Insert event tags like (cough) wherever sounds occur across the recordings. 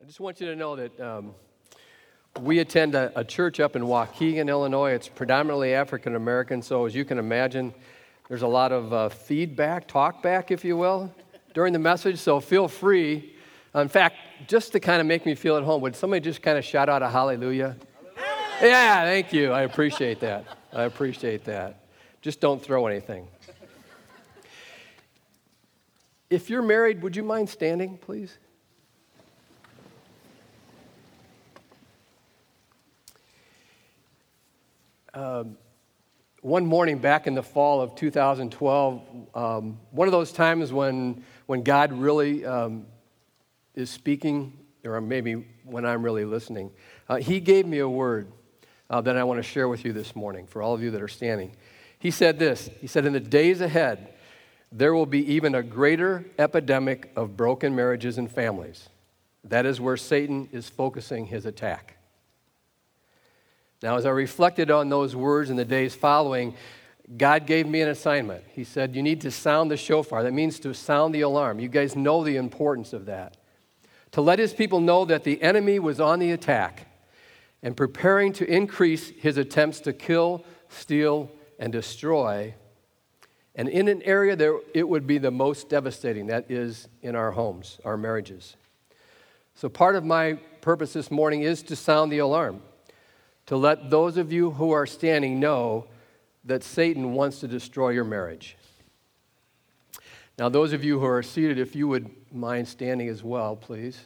I just want you to know that um, we attend a, a, church up in Waukegan, Illinois. It's predominantly African American, so as you can imagine, there's a lot of uh, feedback, talkback, if you will, during the message. So feel free. In fact, just to kind of make me feel at home, would somebody just kind of shout out a hallelujah? hallelujah? Yeah, thank you. I appreciate that. I appreciate that. Just don't throw anything. If you're married, would you mind standing, please? Um, one morning back in the fall of 2012, um, one of those times when, when God really um, is speaking, or maybe when I'm really listening, uh, He gave me a word uh, that I want to share with you this morning for all of you that are standing. He said this He said, In the days ahead, there will be even a greater epidemic of broken marriages and families. That is where Satan is focusing his attack. Now, as I reflected on those words in the days following, God gave me an assignment. He said, You need to sound the shofar. That means to sound the alarm. You guys know the importance of that. To let his people know that the enemy was on the attack and preparing to increase his attempts to kill, steal, and destroy. And in an area that it would be the most devastating, that is in our homes, our marriages. So, part of my purpose this morning is to sound the alarm to let those of you who are standing know that Satan wants to destroy your marriage. Now, those of you who are seated, if you would mind standing as well, please.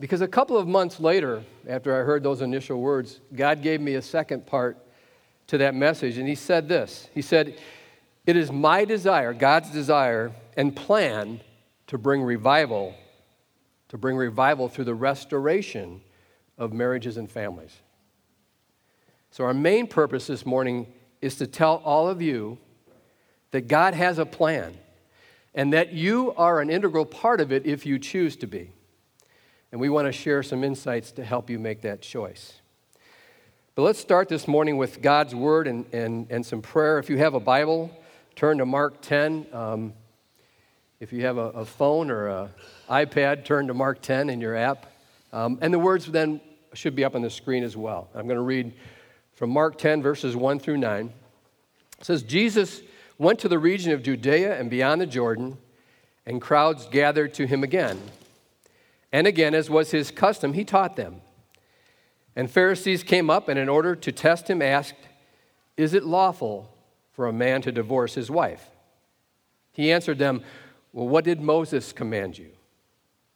Because a couple of months later, after I heard those initial words, God gave me a second part to that message, and He said this He said, It is my desire, God's desire, and plan to bring revival to bring revival through the restoration of marriages and families. So, our main purpose this morning is to tell all of you that God has a plan and that you are an integral part of it if you choose to be. And we want to share some insights to help you make that choice. But let's start this morning with God's word and, and, and some prayer. If you have a Bible, turn to Mark 10. Um, if you have a, a phone or an iPad, turn to Mark 10 in your app. Um, and the words then should be up on the screen as well. I'm going to read from Mark 10, verses 1 through 9. It says, Jesus went to the region of Judea and beyond the Jordan, and crowds gathered to him again. And again, as was his custom, he taught them. And Pharisees came up and, in order to test him, asked, Is it lawful for a man to divorce his wife? He answered them, well, what did Moses command you?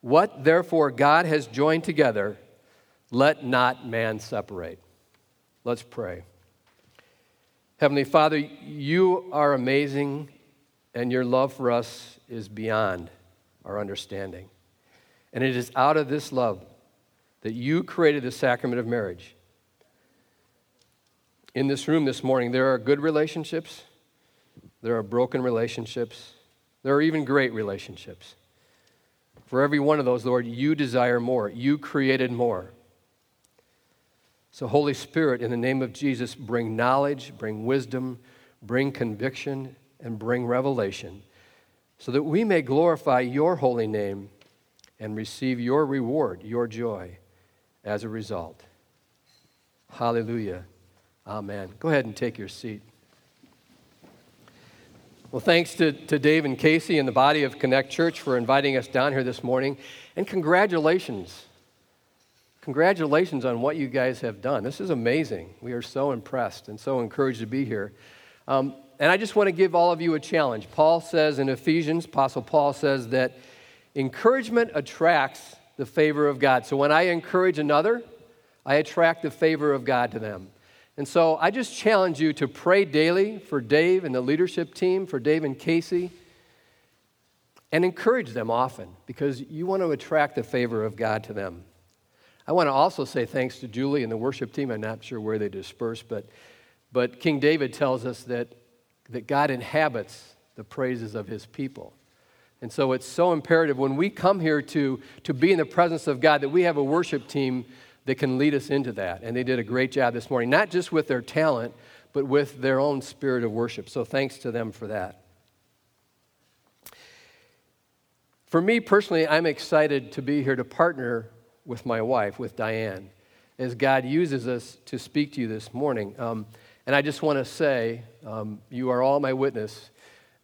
What therefore God has joined together, let not man separate. Let's pray. Heavenly Father, you are amazing, and your love for us is beyond our understanding. And it is out of this love that you created the sacrament of marriage. In this room this morning, there are good relationships there are broken relationships. There are even great relationships. For every one of those, Lord, you desire more. You created more. So, Holy Spirit, in the name of Jesus, bring knowledge, bring wisdom, bring conviction, and bring revelation so that we may glorify your holy name and receive your reward, your joy, as a result. Hallelujah. Amen. Go ahead and take your seat. Well, thanks to, to Dave and Casey and the body of Connect Church for inviting us down here this morning. And congratulations. Congratulations on what you guys have done. This is amazing. We are so impressed and so encouraged to be here. Um, and I just want to give all of you a challenge. Paul says in Ephesians, Apostle Paul says that encouragement attracts the favor of God. So when I encourage another, I attract the favor of God to them. And so I just challenge you to pray daily for Dave and the leadership team, for Dave and Casey. and encourage them often because you want to attract the favor of God to them. I want to also say thanks to Julie and the worship team. I'm not sure where they dispersed, but, but King David tells us that, that God inhabits the praises of his people. And so it's so imperative when we come here to, to be in the presence of God that we have a worship team that can lead us into that. And they did a great job this morning, not just with their talent, but with their own spirit of worship. So thanks to them for that. For me personally, I'm excited to be here to partner with my wife, with Diane, as God uses us to speak to you this morning. Um, and I just want to say, um, you are all my witness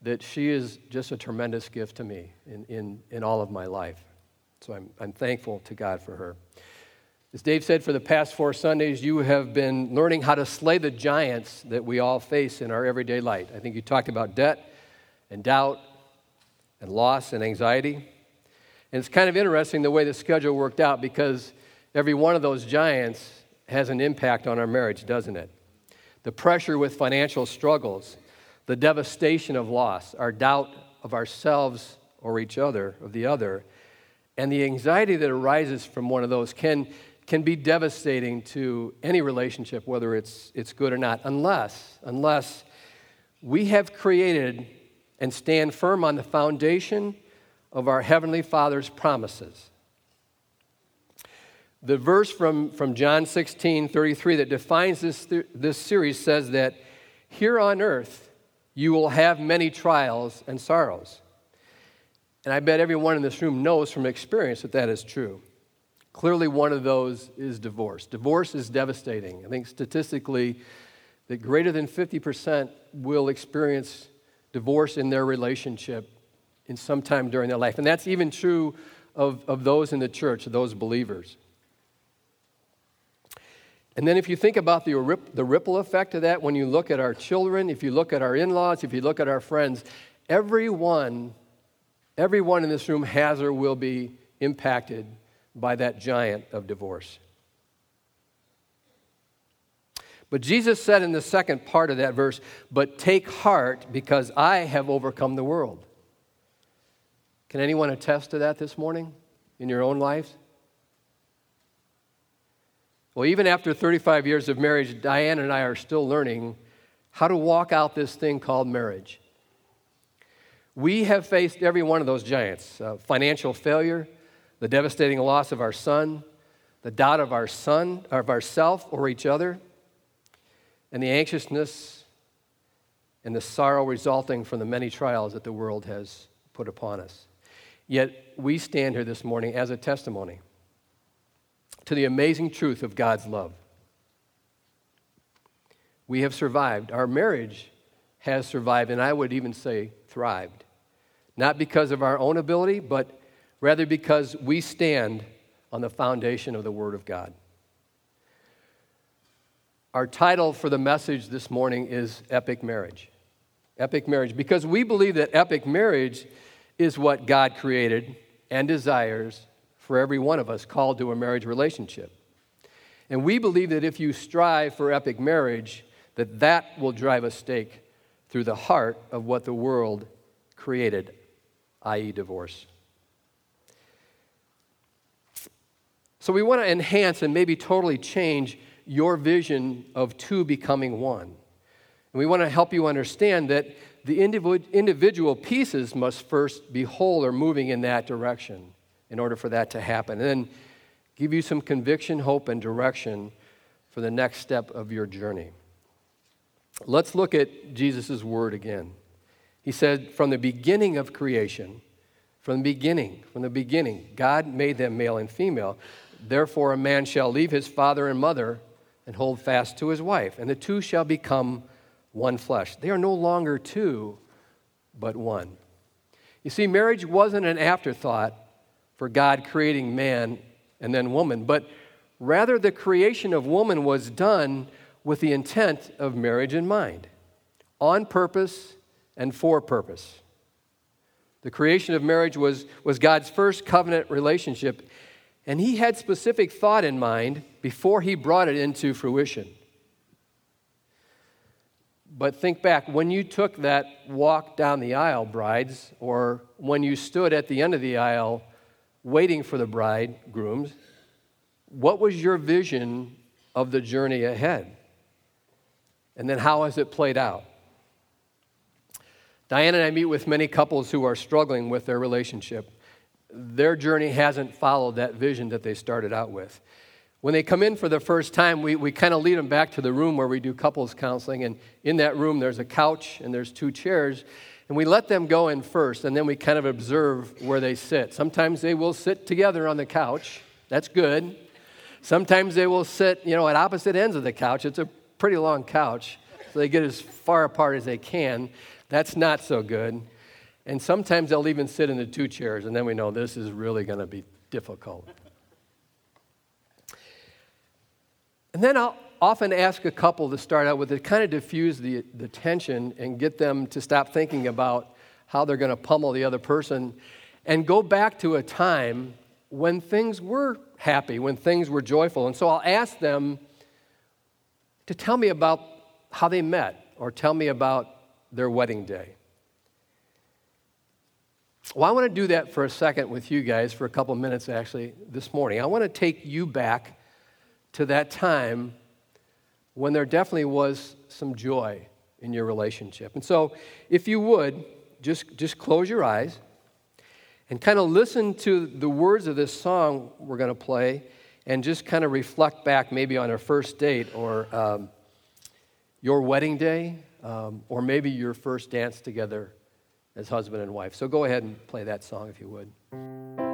that she is just a tremendous gift to me in, in, in all of my life. So I'm, I'm thankful to God for her. As Dave said, for the past four Sundays, you have been learning how to slay the giants that we all face in our everyday life. I think you talked about debt and doubt and loss and anxiety. And it's kind of interesting the way the schedule worked out because every one of those giants has an impact on our marriage, doesn't it? The pressure with financial struggles, the devastation of loss, our doubt of ourselves or each other, of the other, and the anxiety that arises from one of those can, can be devastating to any relationship, whether it's, it's good or not, unless, unless we have created and stand firm on the foundation of our Heavenly Father's promises. The verse from, from John 16 33 that defines this, this series says that here on earth you will have many trials and sorrows. And I bet everyone in this room knows from experience that that is true. Clearly, one of those is divorce. Divorce is devastating. I think statistically, that greater than 50% will experience divorce in their relationship in some time during their life. And that's even true of, of those in the church, those believers. And then if you think about the, the ripple effect of that, when you look at our children, if you look at our in laws, if you look at our friends, everyone, everyone in this room has or will be impacted by that giant of divorce. But Jesus said in the second part of that verse, But take heart because I have overcome the world. Can anyone attest to that this morning in your own lives? Well, even after 35 years of marriage, Diane and I are still learning how to walk out this thing called marriage. We have faced every one of those giants uh, financial failure, the devastating loss of our son, the doubt of our son, of ourself or each other, and the anxiousness and the sorrow resulting from the many trials that the world has put upon us. Yet we stand here this morning as a testimony to the amazing truth of God's love. We have survived. Our marriage has survived, and I would even say thrived. Not because of our own ability, but rather because we stand on the foundation of the Word of God. Our title for the message this morning is Epic Marriage. Epic Marriage, because we believe that epic marriage is what God created and desires for every one of us called to a marriage relationship. And we believe that if you strive for epic marriage, that that will drive a stake through the heart of what the world created, i.e., divorce. So we want to enhance and maybe totally change your vision of two becoming one. And we want to help you understand that the individual pieces must first be whole or moving in that direction in order for that to happen. And then give you some conviction, hope, and direction for the next step of your journey. Let's look at Jesus' word again. He said, From the beginning of creation, from the beginning, from the beginning, God made them male and female. Therefore, a man shall leave his father and mother and hold fast to his wife, and the two shall become one flesh. They are no longer two, but one. You see, marriage wasn't an afterthought for God creating man and then woman, but rather the creation of woman was done with the intent of marriage in mind, on purpose and for purpose. The creation of marriage was, was God's first covenant relationship, and he had specific thought in mind before he brought it into fruition. But think back when you took that walk down the aisle, brides, or when you stood at the end of the aisle waiting for the bridegrooms, what was your vision of the journey ahead? And then how has it played out? Diane and I meet with many couples who are struggling with their relationship. Their journey hasn't followed that vision that they started out with. When they come in for the first time, we, we kind of lead them back to the room where we do couples counseling. And in that room, there's a couch and there's two chairs. And we let them go in first, and then we kind of observe where they sit. Sometimes they will sit together on the couch. That's good. Sometimes they will sit, you know, at opposite ends of the couch. It's a pretty long couch, so they get as far apart as they can. That's not so good. And sometimes they'll even sit in the two chairs, and then we know this is really going to be difficult. And then I'll often ask a couple to start out with to kind of diffuse the, the tension and get them to stop thinking about how they're going to pummel the other person and go back to a time when things were happy, when things were joyful. And so I'll ask them to tell me about how they met or tell me about their wedding day. Well, I want to do that for a second with you guys, for a couple minutes actually, this morning. I want to take you back to that time when there definitely was some joy in your relationship. And so, if you would, just, just close your eyes and kind of listen to the words of this song we're going to play and just kind of reflect back maybe on our first date or um, your wedding day um, or maybe your first dance together as husband and wife. So go ahead and play that song if you would.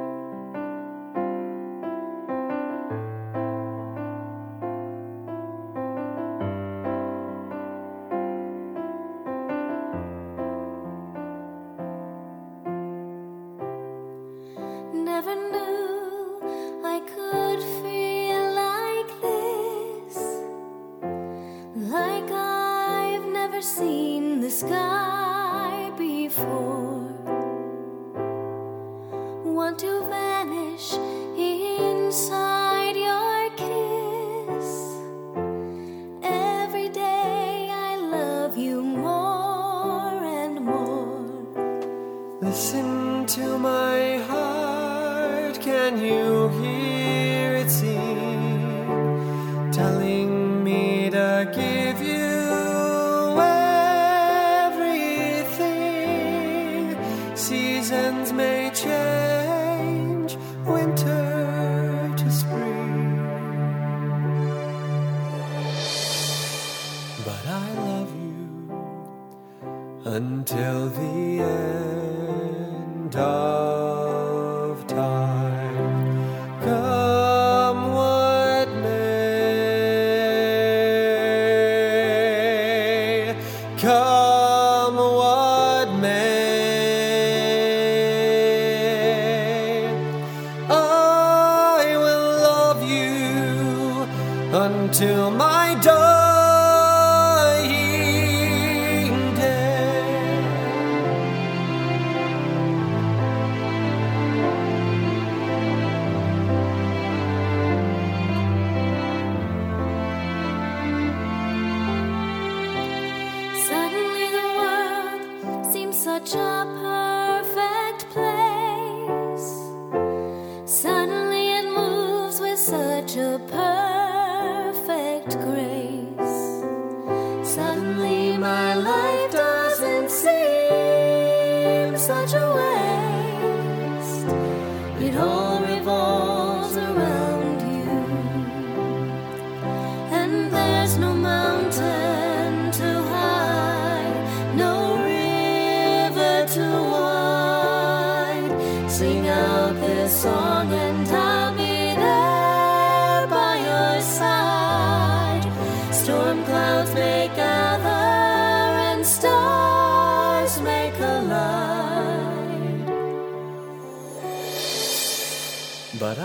But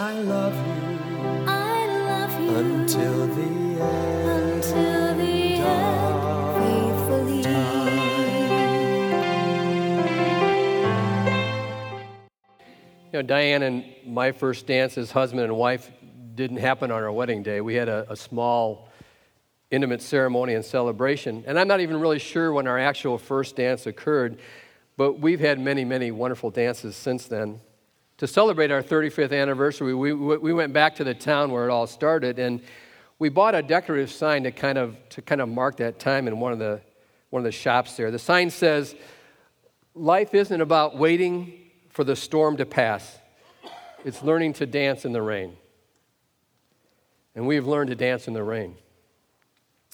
I love you. I love you until the end. Until the end, faithfully. You know, Diane and my first dance as husband and wife didn't happen on our wedding day. We had a, a small intimate ceremony and celebration. And I'm not even really sure when our actual first dance occurred, but we've had many, many wonderful dances since then. To celebrate our 35th anniversary, we, we went back to the town where it all started, and we bought a decorative sign to kind of, to kind of mark that time in one of, the, one of the shops there. The sign says, Life isn't about waiting for the storm to pass, it's learning to dance in the rain. And we've learned to dance in the rain.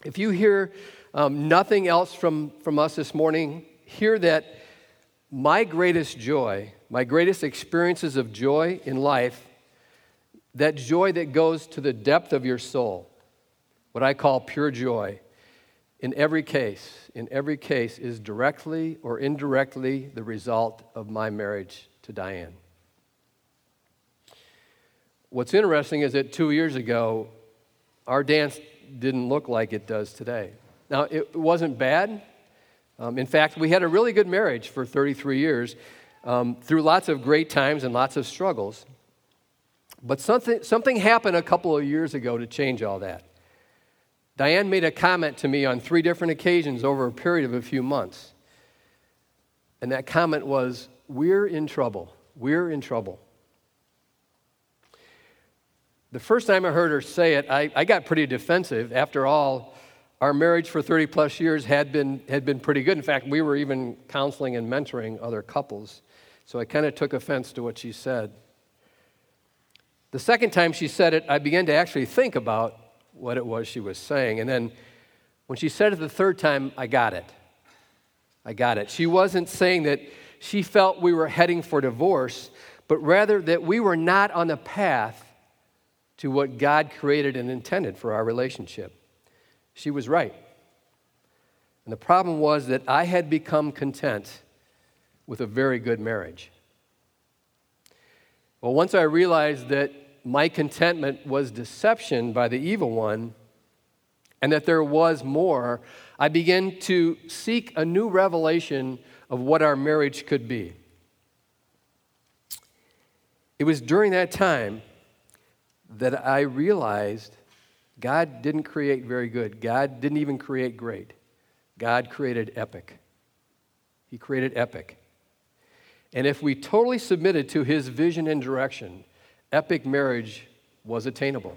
If you hear um, nothing else from, from us this morning, hear that my greatest joy, my greatest experiences of joy in life, that joy that goes to the depth of your soul, what I call pure joy, in every case, in every case, is directly or indirectly the result of my marriage to Diane. What's interesting is that two years ago, our dance didn't look like it does today. Now, it wasn't bad. Um, in fact, we had a really good marriage for 33 years um, through lots of great times and lots of struggles. But something, something happened a couple of years ago to change all that. Diane made a comment to me on three different occasions over a period of a few months. And that comment was, We're in trouble. We're in trouble. The first time I heard her say it, I, I got pretty defensive. After all, our marriage for 30 plus years had been, had been pretty good. In fact, we were even counseling and mentoring other couples. So I kind of took offense to what she said. The second time she said it, I began to actually think about what it was she was saying. And then when she said it the third time, I got it. I got it. She wasn't saying that she felt we were heading for divorce, but rather that we were not on the path to what God created and intended for our relationship. She was right. And the problem was that I had become content with a very good marriage. Well, once I realized that my contentment was deception by the evil one and that there was more, I began to seek a new revelation of what our marriage could be. It was during that time that I realized God didn't create very good. God didn't even create great. God created epic. He created epic. And if we totally submitted to his vision and direction, epic marriage was attainable.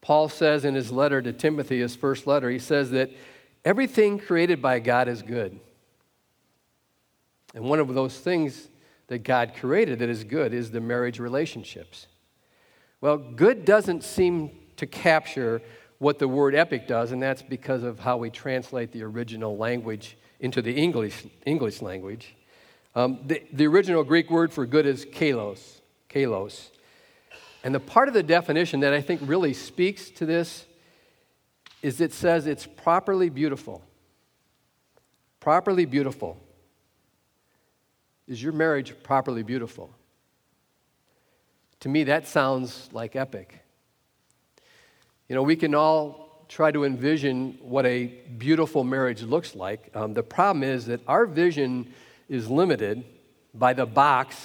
Paul says in his letter to Timothy, his first letter, he says that everything created by God is good. And one of those things that God created that is good is the marriage relationships. Well, good doesn't seem to capture what the word epic does, and that's because of how we translate the original language into the English, English language. Um, the, the original Greek word for good is kalos, kalos. And the part of the definition that I think really speaks to this is it says it's properly beautiful. Properly beautiful. Is your marriage properly beautiful? To me, that sounds like epic. You know, we can all try to envision what a beautiful marriage looks like. Um, the problem is that our vision is limited by the box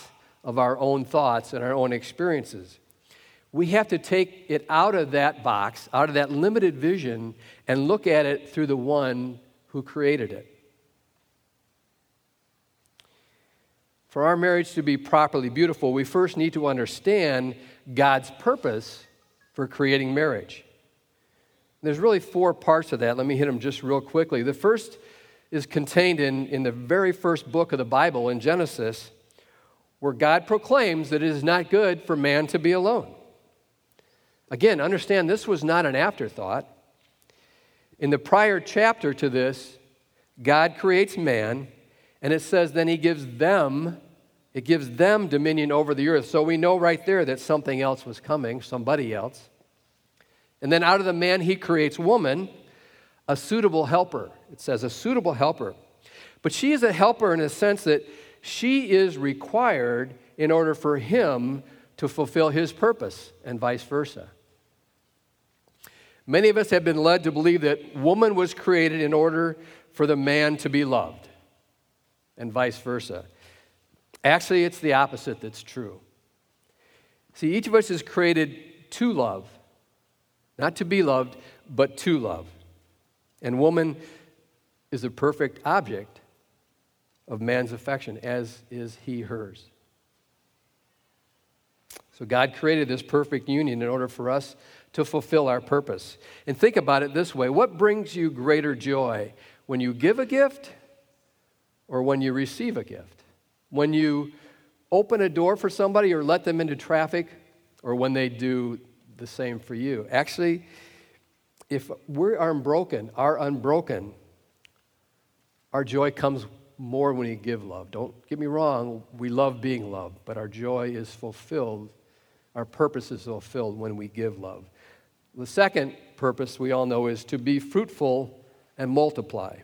of our own thoughts and our own experiences. We have to take it out of that box, out of that limited vision, and look at it through the one who created it. For our marriage to be properly beautiful, we first need to understand God's purpose for creating marriage. There's really four parts of that. Let me hit them just real quickly. The first is contained in, in the very first book of the Bible, in Genesis, where God proclaims that it is not good for man to be alone. Again, understand this was not an afterthought. In the prior chapter to this, God creates man, and it says then he gives them it gives them dominion over the earth. So we know right there that something else was coming, somebody else. And then out of the man, he creates woman, a suitable helper. It says a suitable helper. But she is a helper in a sense that she is required in order for him to fulfill his purpose, and vice versa. Many of us have been led to believe that woman was created in order for the man to be loved, and vice versa. Actually, it's the opposite that's true. See, each of us is created to love, Not to be loved, but to love. And woman is a perfect object of man's affection, as is he hers. So God created this perfect union in order for us to fulfill our purpose. And think about it this way what brings you greater joy? When you give a gift or when you receive a gift? When you open a door for somebody or let them into traffic or when they do the same for you? Actually, if we are unbroken, are unbroken, our joy comes more when we give love. Don't get me wrong, we love being loved, but our joy is fulfilled, our purpose is fulfilled when we give love. The second purpose we all know is to be fruitful and multiply,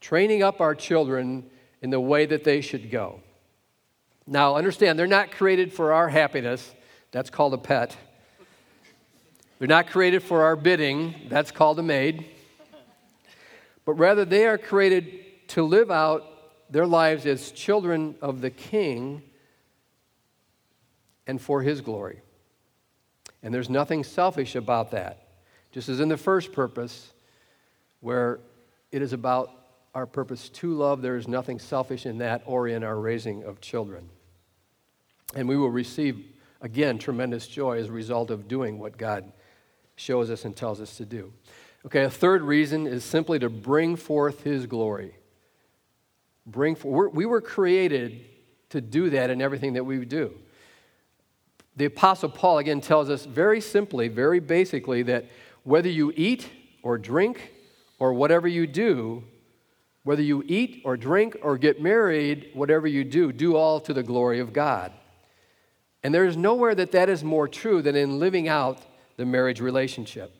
training up our children in the way that they should go. Now, understand, they're not created for our happiness. That's called a pet. They're not created for our bidding. That's called a maid. But rather, they are created to live out their lives as children of the King and for His glory. And there's nothing selfish about that. Just as in the first purpose, where it is about our purpose to love, there is nothing selfish in that or in our raising of children. And we will receive, again, tremendous joy as a result of doing what God shows us and tells us to do. Okay, a third reason is simply to bring forth His glory. Bring for, we were created to do that in everything that we do. The Apostle Paul again tells us very simply, very basically, that whether you eat or drink or whatever you do, whether you eat or drink or get married, whatever you do, do all to the glory of God. And there is nowhere that that is more true than in living out the marriage relationship.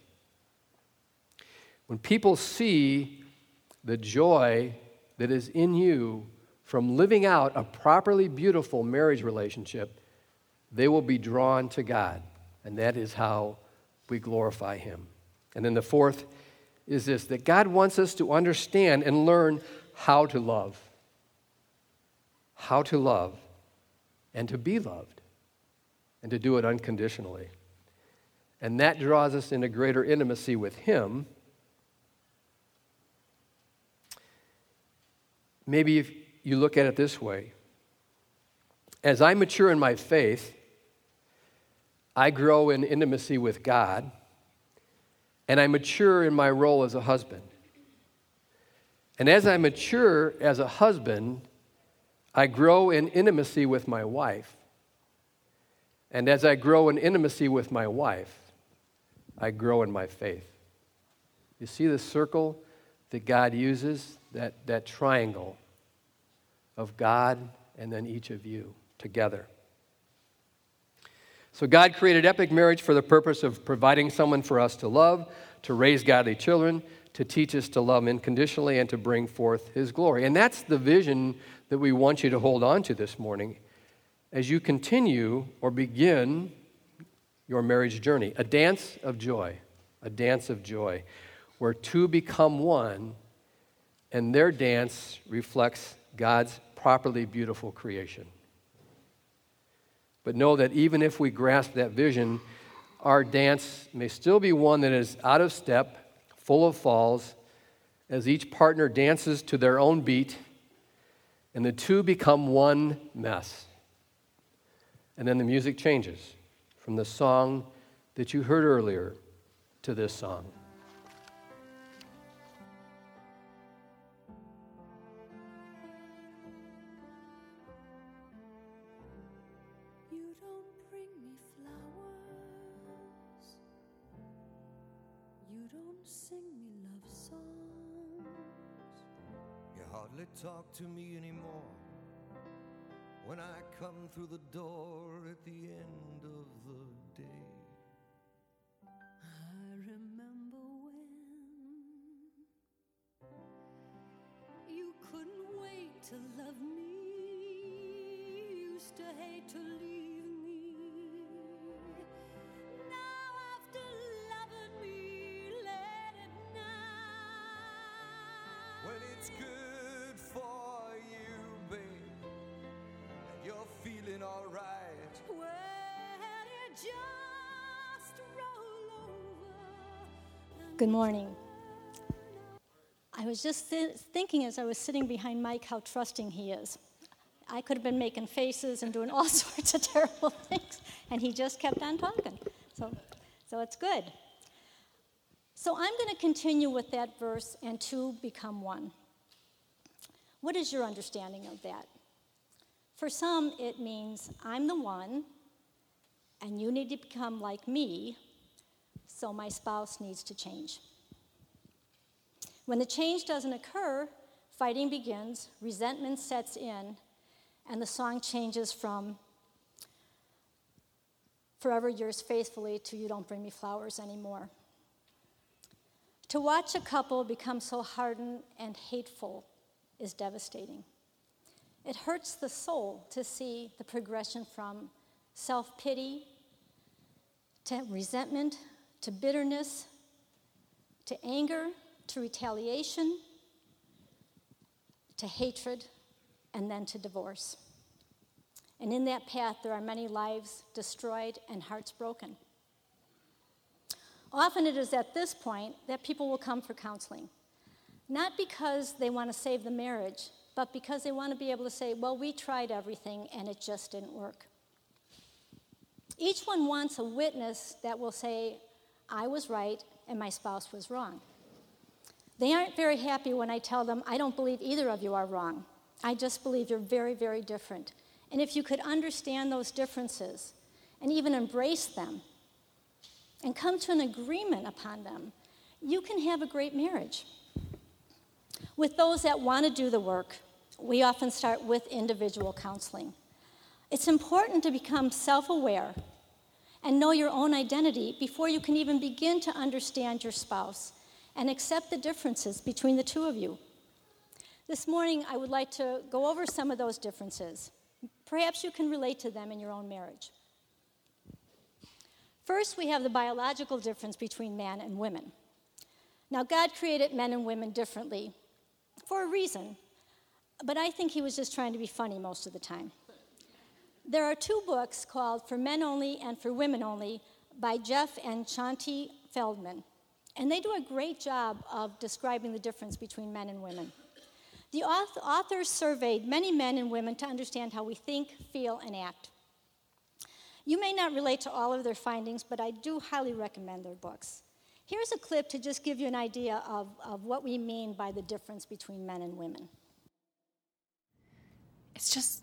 When people see the joy that is in you from living out a properly beautiful marriage relationship, they will be drawn to God. And that is how we glorify Him. And then the fourth is this that God wants us to understand and learn how to love. How to love and to be loved and to do it unconditionally. And that draws us into greater intimacy with Him. Maybe if you look at it this way as I mature in my faith, I grow in intimacy with God and I mature in my role as a husband. And as I mature as a husband, I grow in intimacy with my wife. And as I grow in intimacy with my wife, I grow in my faith. You see the circle that God uses, that, that triangle of God and then each of you together. So, God created epic marriage for the purpose of providing someone for us to love, to raise godly children, to teach us to love unconditionally, and to bring forth His glory. And that's the vision that we want you to hold on to this morning as you continue or begin your marriage journey. A dance of joy, a dance of joy, where two become one, and their dance reflects God's properly beautiful creation. But know that even if we grasp that vision, our dance may still be one that is out of step, full of falls, as each partner dances to their own beat, and the two become one mess. And then the music changes from the song that you heard earlier to this song. You don't bring me flowers. You don't sing me love songs. You hardly talk to me anymore when I come through the door at the end of the day. I remember when you couldn't wait to love me. Used to hate to leave Good morning. I was just th- thinking as I was sitting behind Mike how trusting he is. I could have been making faces and doing all (laughs) sorts of terrible things, and he just kept on talking. So, so it's good. So I'm going to continue with that verse, and two become one. What is your understanding of that? For some, it means I'm the one, and you need to become like me, so my spouse needs to change. When the change doesn't occur, fighting begins, resentment sets in, and the song changes from Forever Yours Faithfully to You Don't Bring Me Flowers Anymore. To watch a couple become so hardened and hateful is devastating. It hurts the soul to see the progression from self pity to resentment to bitterness to anger to retaliation to hatred and then to divorce. And in that path, there are many lives destroyed and hearts broken. Often it is at this point that people will come for counseling, not because they want to save the marriage, but because they want to be able to say, well, we tried everything and it just didn't work. Each one wants a witness that will say, I was right and my spouse was wrong. They aren't very happy when I tell them, I don't believe either of you are wrong. I just believe you're very, very different. And if you could understand those differences and even embrace them and come to an agreement upon them, you can have a great marriage. With those that want to do the work, we often start with individual counseling. It's important to become self aware and know your own identity before you can even begin to understand your spouse and accept the differences between the two of you. This morning, I would like to go over some of those differences. Perhaps you can relate to them in your own marriage. First, we have the biological difference between man and women. Now, God created men and women differently for a reason, but I think He was just trying to be funny most of the time. There are two books called For Men Only and For Women Only by Jeff and Shaunti Feldhahn, and they do a great job of describing the difference between men and women. The authors surveyed many men and women to understand how we think, feel, and act. You may not relate to all of their findings, but I do highly recommend their books. Here's a clip to just give you an idea of, of what we mean by the difference between men and women. It's just,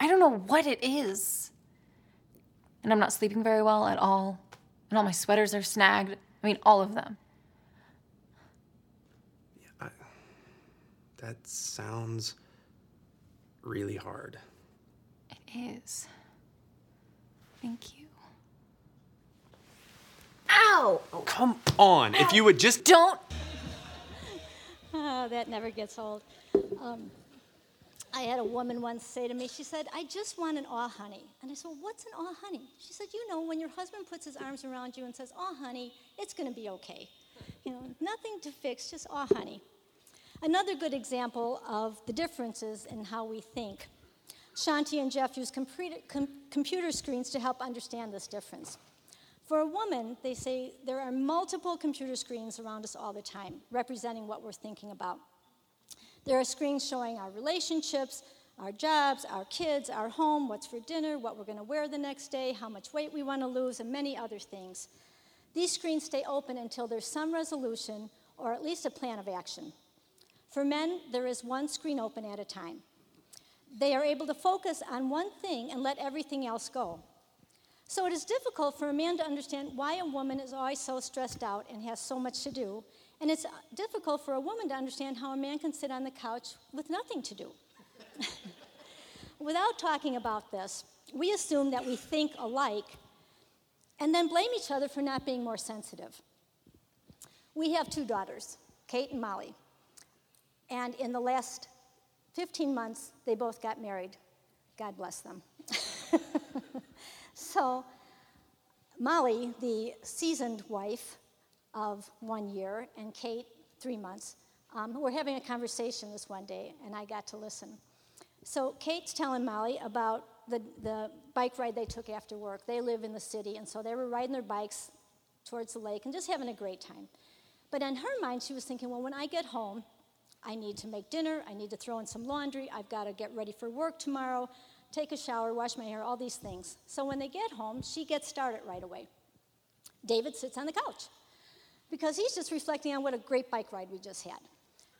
I don't know what it is. And I'm not sleeping very well at all. And all my sweaters are snagged. I mean, all of them. That sounds really hard. It is. Thank you. Ow! Come on. If you would just. Don't. Oh, (laughs) that never gets old. Um, I had a woman once say to me, she said, I just want an aw honey. And I said, well, what's an aw honey? She said, you know, when your husband puts his arms around you and says, aw honey, it's going to be okay. You know, nothing to fix, just aw honey. Another good example of the differences in how we think. Shaunti and Jeff use computer, computer screens to help understand this difference. For a woman, they say there are multiple computer screens around us all the time, representing what we're thinking about. There are screens showing our relationships, our jobs, our kids, our home, what's for dinner, what we're going to wear the next day, how much weight we want to lose, and many other things. These screens stay open until there's some resolution or at least a plan of action. For men, there is one screen open at a time. They are able to focus on one thing and let everything else go. So it is difficult for a man to understand why a woman is always so stressed out and has so much to do. And it's difficult for a woman to understand how a man can sit on the couch with nothing to do. (laughs) Without talking about this, we assume that we think alike and then blame each other for not being more sensitive. We have two daughters, Kate and Molly. And in the last 15 months, they both got married. God bless them. (laughs) so, Molly, the seasoned wife of one year, and Kate, three months, um, were having a conversation this one day, and I got to listen. So, Kate's telling Molly about the, the bike ride they took after work. They live in the city, and so they were riding their bikes towards the lake and just having a great time. But in her mind, she was thinking, well, when I get home, I need to make dinner, I need to throw in some laundry, I've got to get ready for work tomorrow, take a shower, wash my hair, all these things. So when they get home, she gets started right away. David sits on the couch because he's just reflecting on what a great bike ride we just had.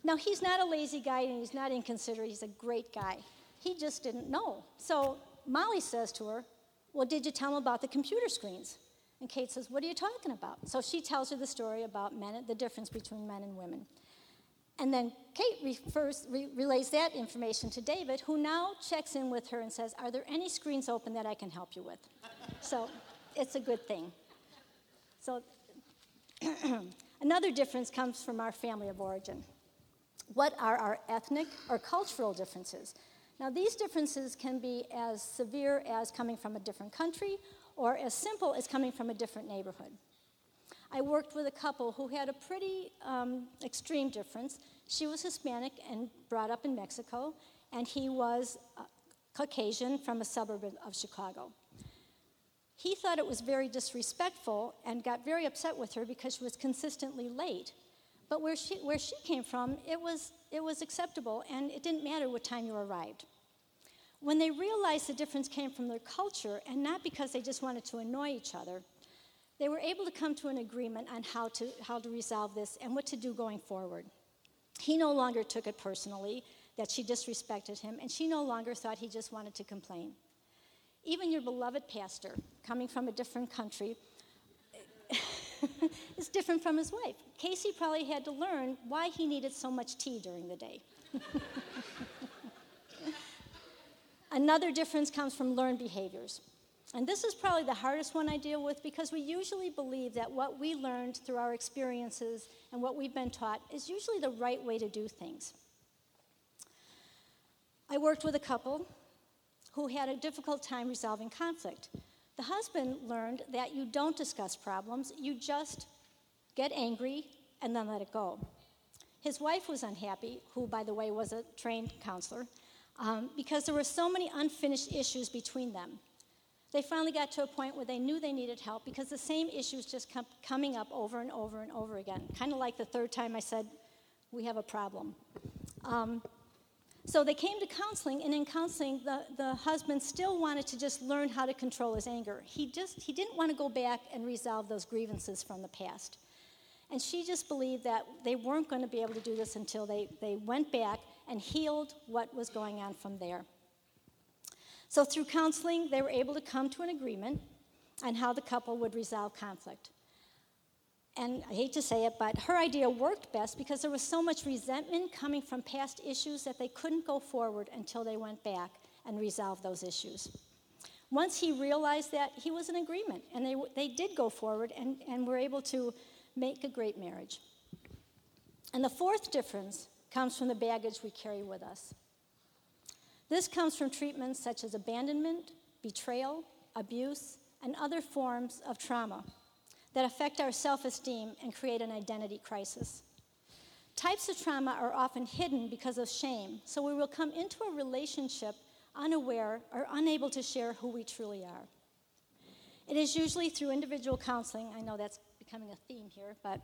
Now, he's not a lazy guy and he's not inconsiderate, he's a great guy. He just didn't know. So Molly says to her, Well, did you tell him about the computer screens? And Kate says, What are you talking about? So she tells her the story about men, the difference between men and women. And then Kate refers, re- relays that information to David, who now checks in with her and says, Are there any screens open that I can help you with? so it's a good thing. So (clears throat) another difference comes from our family of origin. What are our ethnic or cultural differences? Now, these differences can be as severe as coming from a different country or as simple as coming from a different neighborhood. I worked with a couple who had a pretty um, extreme difference. She was Hispanic and brought up in Mexico, and he was uh, Caucasian from a suburb of Chicago. He thought it was very disrespectful and got very upset with her because she was consistently late. But where she, where she came from, it was, it was acceptable, and it didn't matter what time you arrived. When they realized the difference came from their culture and not because they just wanted to annoy each other, they were able to come to an agreement on how to, how to resolve this and what to do going forward. He no longer took it personally that she disrespected him, and she no longer thought he just wanted to complain. Even your beloved pastor, coming from a different country, (laughs) is different from his wife. Casey probably had to learn why he needed so much tea during the day. (laughs) Another difference comes from learned behaviors. And this is probably the hardest one I deal with because we usually believe that what we learned through our experiences and what we've been taught is usually the right way to do things. I worked with a couple who had a difficult time resolving conflict. The husband learned that you don't discuss problems, you just get angry and then let it go. His wife was unhappy, who, by the way, was a trained counselor, um, because there were so many unfinished issues between them they finally got to a point where they knew they needed help because the same issues just kept coming up over and over and over again. Kind of like the third time I said, We have a problem. Um, so they came to counseling, and in counseling, the, the husband still wanted to just learn how to control his anger. He just he didn't want to go back and resolve those grievances from the past. And she just believed that they weren't going to be able to do this until they, they went back and healed what was going on from there. So, through counseling, they were able to come to an agreement on how the couple would resolve conflict. And I hate to say it, but her idea worked best because there was so much resentment coming from past issues that they couldn't go forward until they went back and resolved those issues. Once he realized that, he was in agreement, and they, they did go forward and, and were able to make a great marriage. And the fourth difference comes from the baggage we carry with us. This comes from treatments such as abandonment, betrayal, abuse, and other forms of trauma that affect our self esteem and create an identity crisis. Types of trauma are often hidden because of shame, so we will come into a relationship unaware or unable to share who we truly are. It is usually through individual counseling, I know that's becoming a theme here, but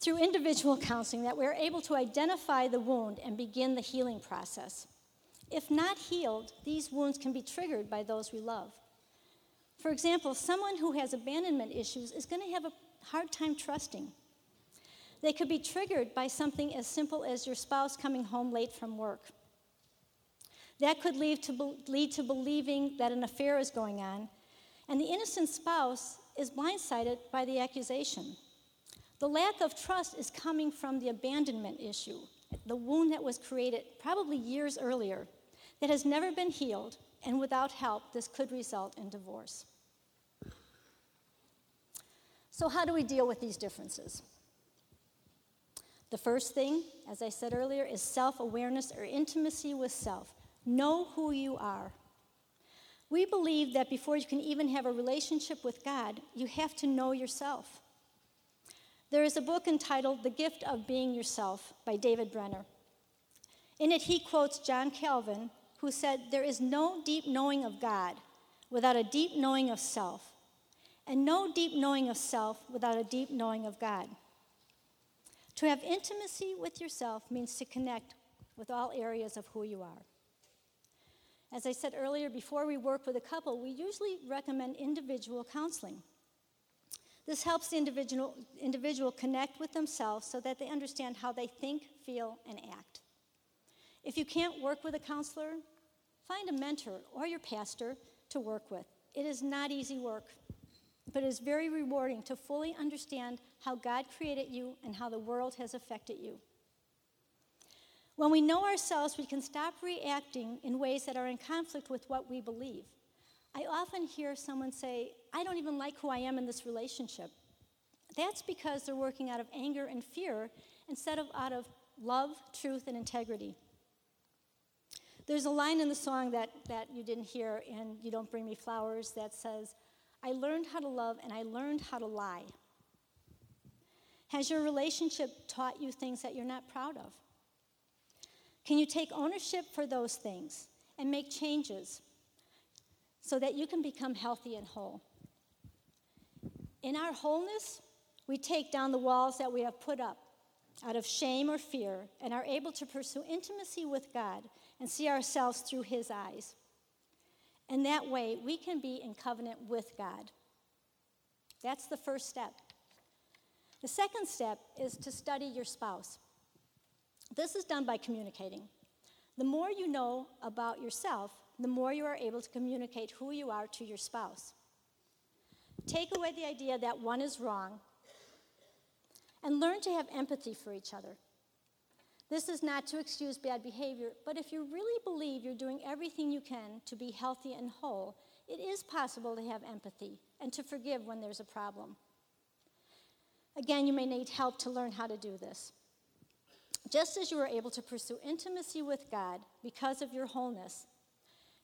through individual counseling that we're able to identify the wound and begin the healing process. If not healed, these wounds can be triggered by those we love. For example, someone who has abandonment issues is going to have a hard time trusting. They could be triggered by something as simple as your spouse coming home late from work. That could lead to, be- lead to believing that an affair is going on, and the innocent spouse is blindsided by the accusation. The lack of trust is coming from the abandonment issue, the wound that was created probably years earlier, that has never been healed, and without help, this could result in divorce. So, how do we deal with these differences? The first thing, as I said earlier, is self awareness or intimacy with self. Know who you are. We believe that before you can even have a relationship with God, you have to know yourself. There is a book entitled The Gift of Being Yourself by David Benner. In it, he quotes John Calvin, who said, There is no deep knowing of God without a deep knowing of self, and no deep knowing of self without a deep knowing of God. To have intimacy with yourself means to connect with all areas of who you are. As I said earlier, before we work with a couple, we usually recommend individual counseling. This helps the individual, individual connect with themselves so that they understand how they think, feel, and act. If you can't work with a counselor, find a mentor or your pastor to work with. It is not easy work, but it is very rewarding to fully understand how God created you and how the world has affected you. When we know ourselves, we can stop reacting in ways that are in conflict with what we believe. I often hear someone say, I don't even like who I am in this relationship. That's because they're working out of anger and fear instead of out of love, truth, and integrity. There's a line in the song that, that you didn't hear in You Don't Bring Me Flowers that says, I learned how to love and I learned how to lie. Has your relationship taught you things that you're not proud of? Can you take ownership for those things and make changes so that you can become healthy and whole? In our wholeness, we take down the walls that we have put up out of shame or fear and are able to pursue intimacy with God and see ourselves through His eyes. And that way, we can be in covenant with God. That's the first step. The second step is to study your spouse. This is done by communicating. The more you know about yourself, the more you are able to communicate who you are to your spouse. Take away the idea that one is wrong and learn to have empathy for each other. This is not to excuse bad behavior, but if you really believe you're doing everything you can to be healthy and whole, it is possible to have empathy and to forgive when there's a problem. Again, you may need help to learn how to do this. Just as you are able to pursue intimacy with God because of your wholeness,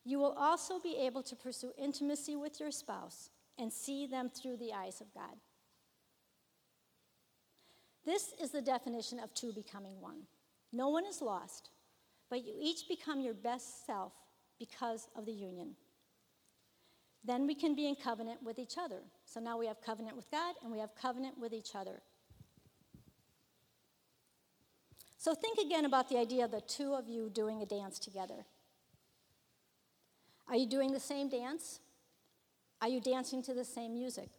you will also be able to pursue intimacy with your spouse and see them through the eyes of God. This is the definition of two becoming one. No one is lost, but you each become your best self because of the union. Then we can be in covenant with each other. So now we have covenant with God and we have covenant with each other. So think again about the idea of the two of you doing a dance together. Are you doing the same dance? Are you dancing to the same music?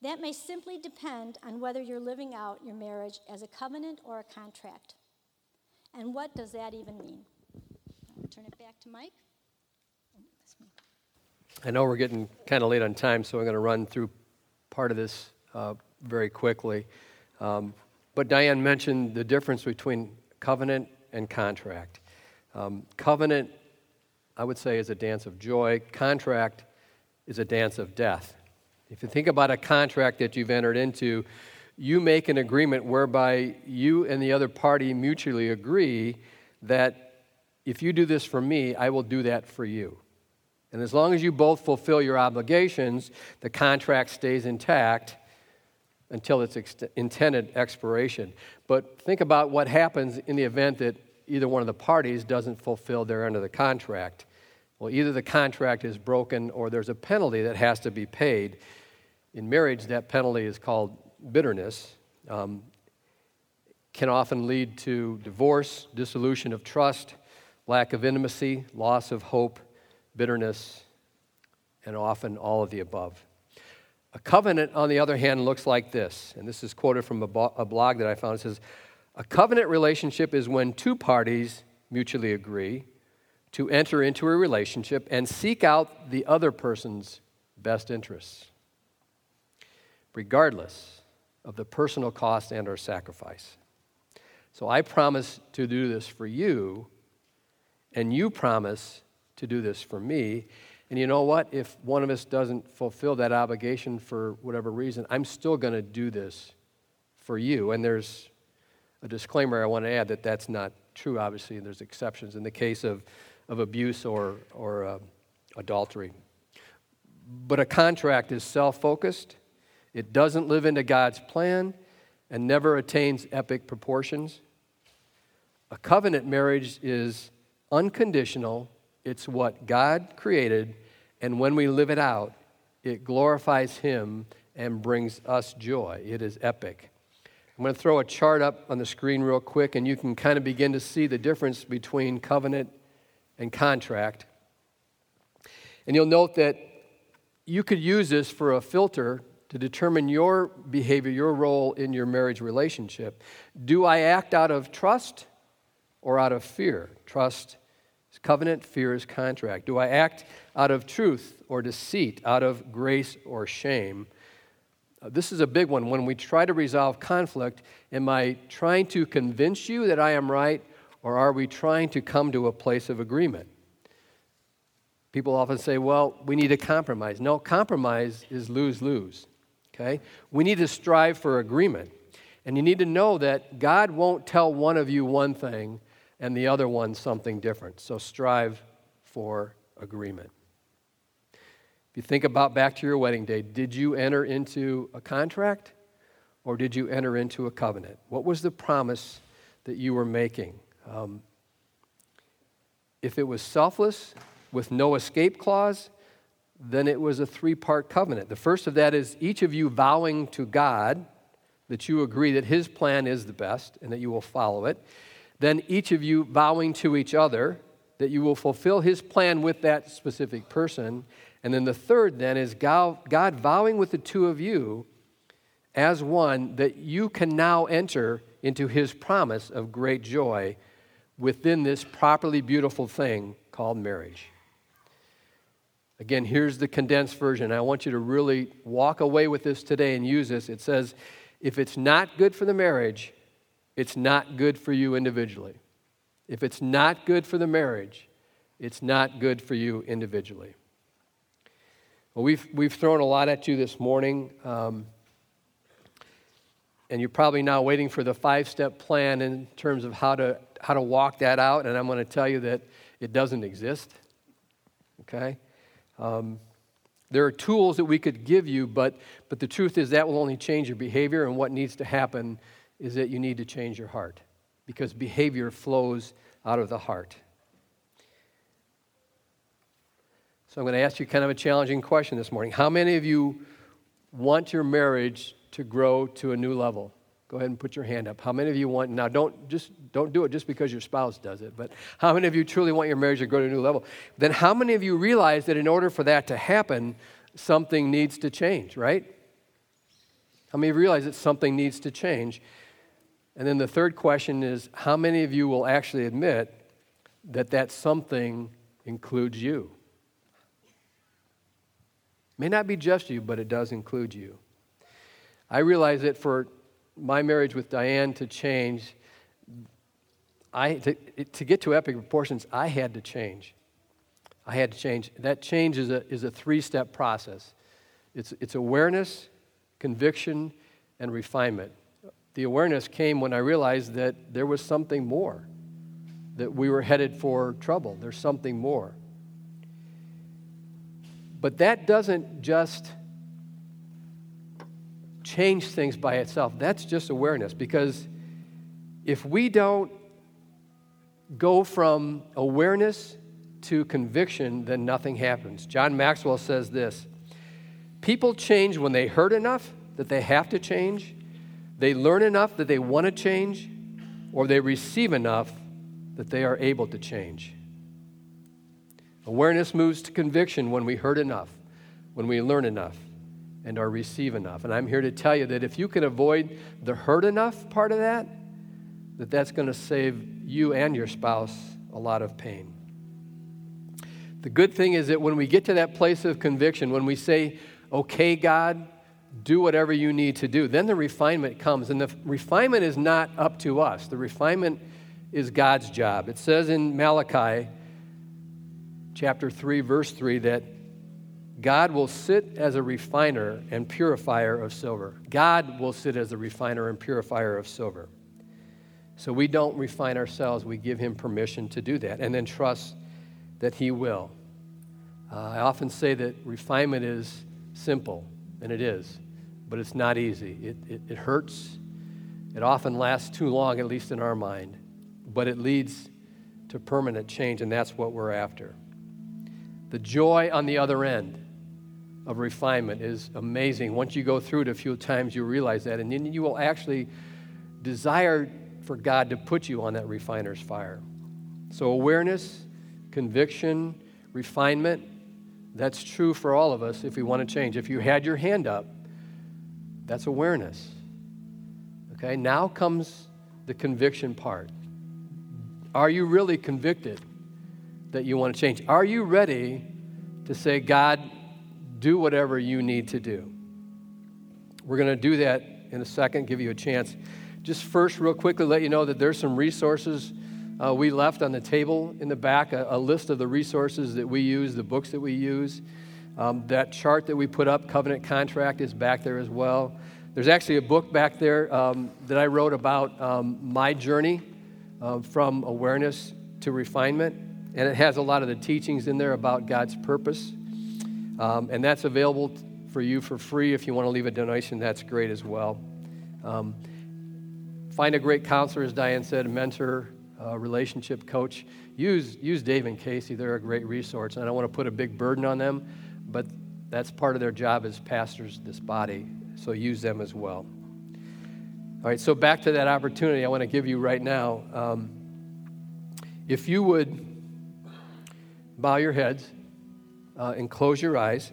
That may simply depend on whether you're living out your marriage as a covenant or a contract. And what does that even mean? I'll turn it back to Mike. I know we're getting kind of late on time, so I'm going to run through part of this uh, very quickly. Um, but Diane mentioned the difference between covenant and contract. Um, covenant, I would say, is a dance of joy. Contract is a dance of death. If you think about a contract that you've entered into, you make an agreement whereby you and the other party mutually agree that if you do this for me, I will do that for you. And as long as you both fulfill your obligations, the contract stays intact until its ex- intended expiration. But think about what happens in the event that either one of the parties doesn't fulfill their end of the contract. Well, either the contract is broken or there's a penalty that has to be paid. In marriage, that penalty is called bitterness. Um, can often lead to divorce, dissolution of trust, lack of intimacy, loss of hope, bitterness, and often all of the above. A covenant, on the other hand, looks like this. And this is quoted from a, bo- a blog that I found. It says, A covenant relationship is when two parties mutually agree to enter into a relationship and seek out the other person's best interests, regardless of the personal cost and our sacrifice. So I promise to do this for you, and you promise to do this for me. And you know what? If one of us doesn't fulfill that obligation for whatever reason, I'm still going to do this for you. And there's a disclaimer I want to add that that's not true, obviously, and there's exceptions in the case of, of abuse or, or uh, adultery. But a contract is self focused, it doesn't live into God's plan, and never attains epic proportions. A covenant marriage is unconditional, it's what God created, and when we live it out, it glorifies Him and brings us joy. It is epic. I'm going to throw a chart up on the screen real quick, and you can kind of begin to see the difference between covenant and contract. And you'll note that you could use this for a filter to determine your behavior, your role in your marriage relationship. Do I act out of trust or out of fear? Trust is covenant, fear is contract. Do I act out of truth or deceit, out of grace or shame? Uh, this is a big one. When we try to resolve conflict, am I trying to convince you that I am right, or are we trying to come to a place of agreement? People often say, well, we need a compromise. No, compromise is lose lose. Okay? We need to strive for agreement. And you need to know that God won't tell one of you one thing and the other one something different. So strive for agreement. If you think about back to your wedding day, did you enter into a contract or did you enter into a covenant? What was the promise that you were making? Um, if it was selfless with no escape clause, then it was a three part covenant. The first of that is each of you vowing to God that you agree that His plan is the best and that you will follow it. Then each of you vowing to each other that you will fulfill His plan with that specific person. And then the third, then, is God, God vowing with the two of you as one that you can now enter into His promise of great joy within this properly beautiful thing called marriage. Again, here's the condensed version. I want you to really walk away with this today and use this. It says, if it's not good for the marriage, it's not good for you individually. If it's not good for the marriage, it's not good for you individually. Well, we've, we've thrown a lot at you this morning, um, and you're probably now waiting for the five step plan in terms of how to, how to walk that out, and I'm going to tell you that it doesn't exist. Okay? Um, there are tools that we could give you, but, but the truth is that will only change your behavior, and what needs to happen is that you need to change your heart because behavior flows out of the heart. So I'm going to ask you kind of a challenging question this morning. How many of you want your marriage to grow to a new level? Go ahead and put your hand up. How many of you want now don't just don't do it just because your spouse does it, but how many of you truly want your marriage to grow to a new level? Then how many of you realize that in order for that to happen, something needs to change, right? How many of you realize that something needs to change? And then the third question is how many of you will actually admit that that something includes you? May not be just you, but it does include you. I realize that for my marriage with Diane to change, I, to, to get to epic proportions, I had to change. I had to change. That change is a, is a three step process it's, it's awareness, conviction, and refinement. The awareness came when I realized that there was something more, that we were headed for trouble. There's something more. But that doesn't just change things by itself. That's just awareness because if we don't go from awareness to conviction, then nothing happens. John Maxwell says this People change when they hurt enough that they have to change, they learn enough that they want to change, or they receive enough that they are able to change. Awareness moves to conviction when we hurt enough, when we learn enough, and or receive enough. And I'm here to tell you that if you can avoid the hurt enough part of that, that that's going to save you and your spouse a lot of pain. The good thing is that when we get to that place of conviction, when we say, okay, God, do whatever you need to do, then the refinement comes. And the refinement is not up to us, the refinement is God's job. It says in Malachi chapter 3, verse 3, that God will sit as a refiner and purifier of silver. God will sit as a refiner and purifier of silver. So we don't refine ourselves, we give Him permission to do that and then trust that He will. Uh, I often say that refinement is simple, and it is, but it's not easy. It, it, it hurts, it often lasts too long, at least in our mind, but it leads to permanent change, and that's what we're after. The joy on the other end of refinement is amazing. Once you go through it a few times, you realize that, and then you will actually desire for God to put you on that refiner's fire. So, awareness, conviction, refinement, that's true for all of us if we want to change. If you had your hand up, that's awareness. Okay, now comes the conviction part. Are you really convicted that you want to change? Are you ready to say, God, do whatever you need to do? We're going to do that in a second, give you a chance just first, real quickly, let you know that there's some resources uh, we left on the table in the back, a, a, list of the resources that we use, the books that we use. Um, that chart that we put up, Covenant Contract, is back there as well. There's actually a book back there um, that I wrote about um, my journey uh, from awareness to refinement, and it has a lot of the teachings in there about God's purpose. Um, and that's available for you for free. If you want to leave a donation, that's great as well. Um, Find a great counselor, as Diane said, a mentor, relationship coach. Use, use Dave and Casey. They're a great resource. And I don't want to put a big burden on them, but that's part of their job as pastors this body. So use them as well. All right, so back to that opportunity I want to give you right now. Um, if you would bow your heads uh, and close your eyes,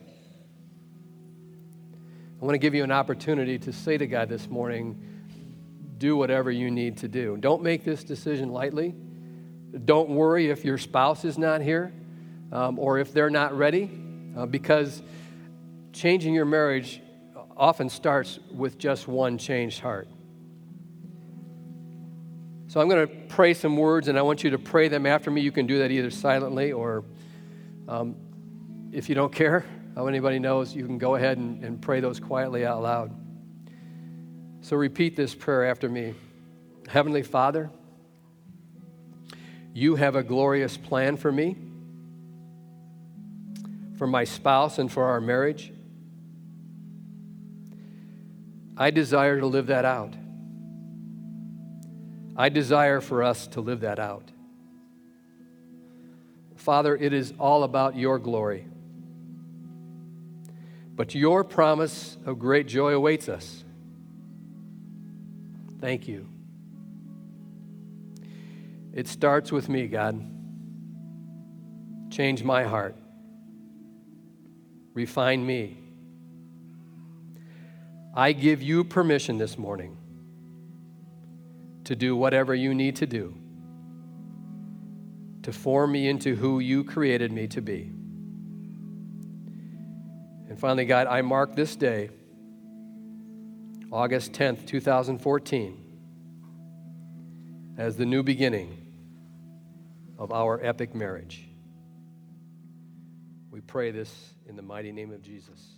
I want to give you an opportunity to say to God this morning, do whatever you need to do. Don't make this decision lightly. Don't worry if your spouse is not here um, or if they're not ready, uh, because changing your marriage often starts with just one changed heart. So I'm going to pray some words, and I want you to pray them after me. You can do that either silently or um, if you don't care how anybody knows, you can go ahead and, and pray those quietly out loud. So repeat this prayer after me Heavenly Father, you have a glorious plan for me, for my spouse, and for our marriage. I desire to live that out. I desire for us to live that out. Father, it is all about your glory. But your promise of great joy awaits us. Thank you. It starts with me, God. Change my heart. Refine me. I give you permission this morning to do whatever you need to do to form me into who you created me to be. And finally, God, I mark this day August 10th, 2014, as the new beginning of our epic marriage. We pray this in the mighty name of Jesus.